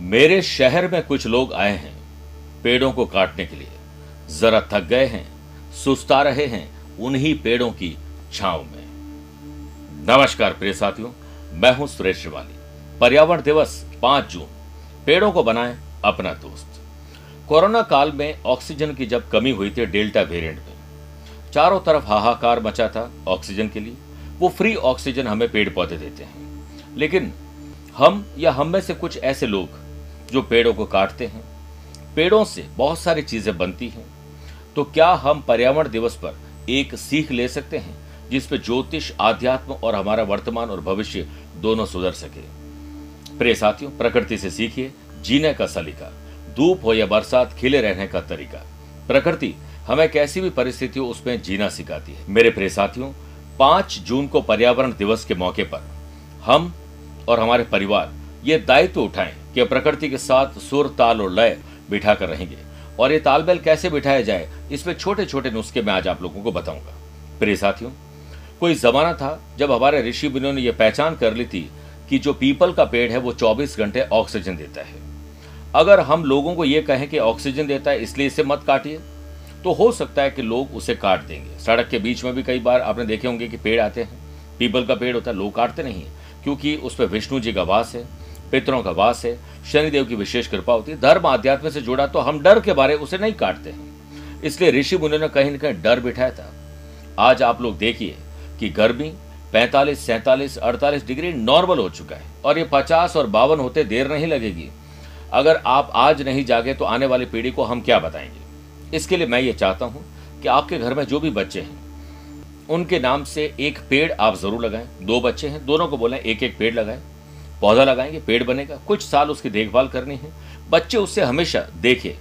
मेरे शहर में कुछ लोग आए हैं पेड़ों को काटने के लिए। जरा थक गए हैं, सुस्ता रहे हैं उन्हीं पेड़ों की छांव में। नमस्कार प्रिय साथियों, मैं हूँ सुरेश श्रिवाली। पर्यावरण दिवस पाँच जून। पेड़ों को बनाएँ अपना दोस्त। कोरोना काल में ऑक्सीजन की जब कमी हुई थी डेल्टा वेरिएंट में, चारों तरफ़ हाहाकार मचा था ऑक्सीजन के लिए। वो फ्री ऑक्सीजन हमें पेड़ पौधे देते हैं। लेकिन हम या हम में से कुछ ऐसे लोग जो पेड़ों को काटते हैं, पेड़ों से बहुत सारी चीज़ें बनती हैं तो क्या हम पर्यावरण दिवस पर एक सीख ले सकते हैं जिसपे ज्योतिष, आध्यात्म और हमारा वर्तमान और भविष्य दोनों सुधर सके? प्रिय साथियों, प्रकृति से सीखिए जीने का सलीका। धूप हो या बरसात, खिले रहने का तरीका। प्रकृति हमें कैसी भी परिस्थितियों उसमें जीना सिखाती है। मेरे प्रिय साथियों, पाँच जून को पर्यावरण दिवस के मौके पर हम और हमारे परिवार ये दायित्व उठाएँ कि प्रकृति के साथ सुर, ताल और लय बिठा कर रहेंगे। और ये तालमेल कैसे बिठाया जाए, इसमें छोटे छोटे नुस्खे मैं आज आप लोगों को बताऊँगा। प्रिय साथियों, कोई जमाना था जब हमारे ऋषि मुनियों ने यह पहचान कर ली थी कि जो पीपल का पेड़ है वो 24 घंटे ऑक्सीजन देता है। अगर हम लोगों को यह कहें कि ऑक्सीजन देता है, इसलिए इसे मत काटिए। तो हो सकता है कि लोग उसे काट देंगे। सड़क के बीच में भी कई बार आपने देखे होंगे कि पेड़ आते हैं। पीपल का पेड़ होता है, लोग काटते नहीं क्योंकि उस पर विष्णु जी का वास है। पितरों का वास है, शनिदेव की विशेष कृपा होती है। धर्म आध्यात्म से जुड़ा तो हम डर के बारे उसे नहीं काटते हैं। इसलिए ऋषि मुनि ने कहीं ना कहीं डर बिठाया था। आज आप लोग देखिए कि गर्मी पैंतालीस, सैंतालीस, अड़तालीस डिग्री नॉर्मल हो चुका है और ये पचास और बावन होते देर नहीं लगेगी। अगर आप आज नहीं जागे तो आने वाली पीढ़ी को हम क्या बताएँगे? इसके लिए मैं ये चाहता हूँ कि आपके घर में जो भी बच्चे हैं, उनके नाम से एक पेड़ आप ज़रूर लगाएँ। दो बच्चे हैं, दोनों को बोलें एक एक पेड़ लगाएँ। पौधा लगाएँगे, पेड़ बनेगा, कुछ साल उसकी देखभाल करनी है। बच्चे उससे हमेशा देखे।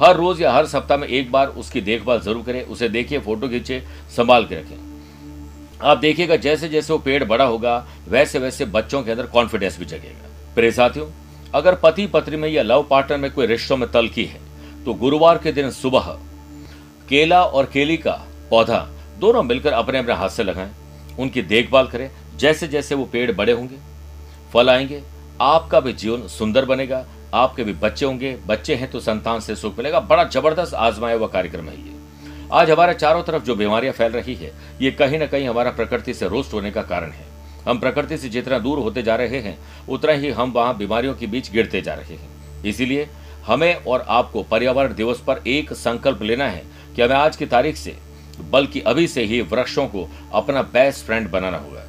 हर रोज या हर सप्ताह में एक बार उसकी देखभाल ज़रूर करें, उसे देखिए, फ़ोटो खींचे, संभाल के रखें। आप देखिएगा जैसे जैसे वो पेड़ बड़ा होगा वैसे वैसे बच्चों के अंदर कॉन्फिडेंस भी जगेगा। प्रे साथियों, अगर पति पत्नी में या लव पार्टनर में कोई रिश्तों में तलखी है तो गुरुवार के दिन सुबह केला और केली का पौधा दोनों मिलकर अपने अपने हाथ से लगाएँ, उनकी देखभाल करें। जैसे जैसे वो पेड़ बड़े होंगे फल आएँगे। आपका भी जीवन सुंदर बनेगा। आपके भी बच्चे होंगे। बच्चे हैं तो संतान से सुख मिलेगा। बड़ा ज़बरदस्त आजमाया हुआ कार्यक्रम है ये। आज हमारे चारों तरफ़ जो बीमारियाँ फैल रही है, ये कहीं ना कहीं हमारा प्रकृति से रोस्ट होने का कारण है। हम प्रकृति से जितना दूर होते जा रहे हैं, उतना ही हम वहाँ बीमारियों के बीच गिरते जा रहे हैं। इसीलिए हमें और आपको पर्यावरण दिवस पर एक संकल्प लेना है कि हमें आज की तारीख से, बल्कि अभी से ही वृक्षों को अपना बेस्ट फ्रेंड बनाना होगा।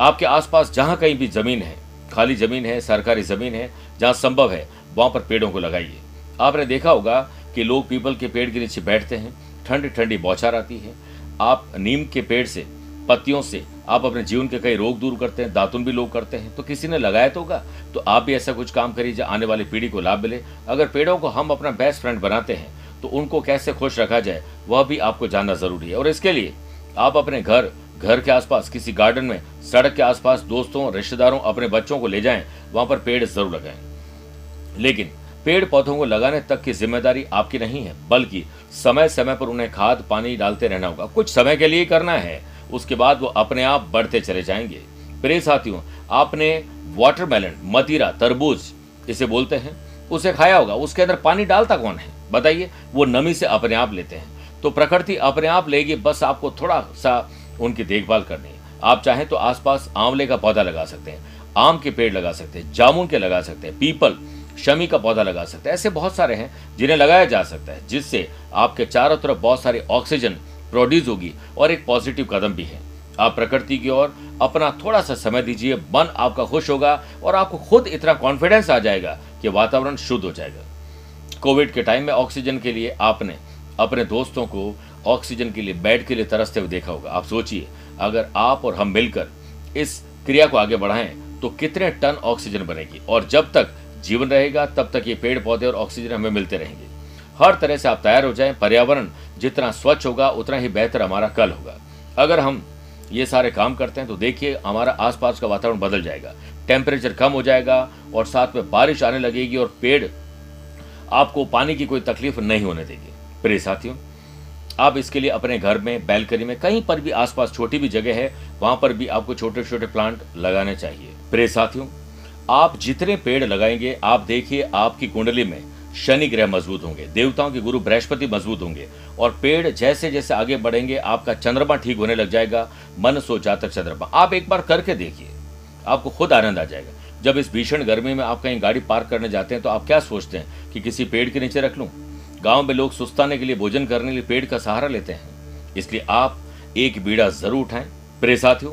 आपके आसपास जहाँ कहीं भी ज़मीन है, खाली ज़मीन है, सरकारी ज़मीन है, जहाँ संभव है, वहाँ पर पेड़ों को लगाइए। आपने देखा होगा कि लोग पीपल के पेड़ के नीचे बैठते हैं ठंडी ठंडी बौछार आती है। आप नीम के पेड़ से, पत्तियों से, आप अपने जीवन के कई रोग दूर करते हैं, दातुन भी लोग करते हैं। तो किसी ने लगाया तो होगा? तो आप भी ऐसा कुछ काम करिए जो आने वाली पीढ़ी को लाभ मिले। अगर पेड़ों को हम अपना बेस्ट फ्रेंड बनाते हैं तो उनको कैसे खुश रखा जाए, वह भी आपको जानना ज़रूरी है। और इसके लिए आप अपने घर घर के आसपास, किसी गार्डन में, सड़क के आसपास दोस्तों, रिश्तेदारों, अपने बच्चों को ले जाएँ, वहाँ पर पेड़ ज़रूर लगाएँ। लेकिन पेड़ पौधों को लगाने तक की ज़िम्मेदारी आपकी नहीं है, बल्कि समय समय पर उन्हें खाद पानी डालते रहना होगा। कुछ समय के लिए करना है, उसके बाद वो अपने आप बढ़ते चले जाएँगे। प्रिय साथियों, आपने वाटरमेलन मतीरा तरबूज इसे बोलते हैं, उसे खाया होगा, उसके अंदर पानी डालता कौन है? बताइए, वो नमी से अपने आप लेते हैं। तो प्रकृति अपने आप लेगी, बस आपको थोड़ा सा उनकी देखभाल करनी आप चाहें तो आसपास आंवले का पौधा लगा सकते हैं, आम के पेड़ लगा सकते हैं, जामुन के लगा सकते हैं, पीपल, शमी का पौधा लगा सकते हैं, ऐसे बहुत सारे हैं जिन्हें लगाया जा सकता है, जिससे आपके चारों तरफ़ बहुत सारी ऑक्सीजन प्रोड्यूस होगी और एक पॉजिटिव कदम भी है। आप प्रकृति की ओर अपना थोड़ा सा समय दीजिए, मन आपका खुश होगा और आपको खुद इतना कॉन्फिडेंस आ जाएगा कि वातावरण शुद्ध हो जाएगा। कोविड के टाइम में ऑक्सीजन के लिए आपने अपने दोस्तों को ऑक्सीजन के लिए, बेड के लिए तरसते हुए देखा होगा। आप सोचिए, अगर आप और हम मिलकर इस क्रिया को आगे बढ़ाएँ तो कितने टन ऑक्सीजन बनेगी? और जब तक जीवन रहेगा, तब तक ये पेड़ पौधे और ऑक्सीजन हमें मिलते रहेंगे। हर तरह से आप तैयार हो जाएँ। पर्यावरण जितना स्वच्छ होगा, उतना ही बेहतर हमारा कल होगा। अगर हम ये सारे काम करते हैं तो देखिए, हमारा आसपास का वातावरण बदल जाएगा। टेम्परेचर कम हो जाएगा और साथ में बारिश आने लगेगी और पेड़ आपको पानी की कोई तकलीफ़ नहीं होने देगी। प्रिय साथियों आप इसके लिए अपने घर में बैल्कनी में, कहीं पर भी आसपास छोटी भी जगह है, वहाँ पर भी आपको छोटे छोटे प्लांट लगाने चाहिए। प्रिय साथियों, आप जितने पेड़ लगाएँगे, आप देखिए आपकी कुंडली में शनि ग्रह मज़बूत होंगे, देवताओं के गुरु बृहस्पति मज़बूत होंगे और पेड़ जैसे जैसे आगे बढ़ेंगे, आपका चंद्रमा ठीक होने लग जाएगा, मन सो जातक चंद्रमा। आप एक बार करके देखिए, आपको खुद आनंद आ जाएगा। जब इस भीषण गर्मी में आप कहीं गाड़ी पार्क करने जाते हैं तो आप क्या सोचते हैं कि किसी पेड़ के नीचे रख लूँ? गाँव में लोग सुस्ताने के लिए भोजन करने के लिए पेड़ का सहारा लेते हैं। इसलिए आप एक बीड़ा ज़रूर उठाएँ। प्रिय साथियों,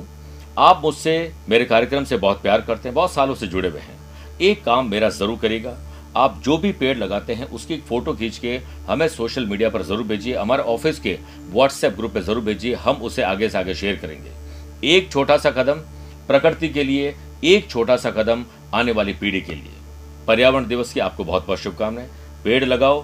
आप मुझसे, मेरे कार्यक्रम से बहुत प्यार करते हैं, बहुत सालों से जुड़े हुए हैं। एक काम मेरा ज़रूर करेगा आप जो भी पेड़ लगाते हैं, उसकी एक फ़ोटो खींच के हमें सोशल मीडिया पर ज़रूर भेजिए, हमारे ऑफ़िस के व्हाट्सएप ग्रुप पर ज़रूर भेजिए, हम उसे आगे से आगे शेयर करेंगे। एक छोटा सा कदम प्रकृति के लिए, एक छोटा सा कदम आने वाली पीढ़ी के लिए। पर्यावरण दिवस की आपको बहुत बहुत शुभकामनाएँ। पेड़ लगाओ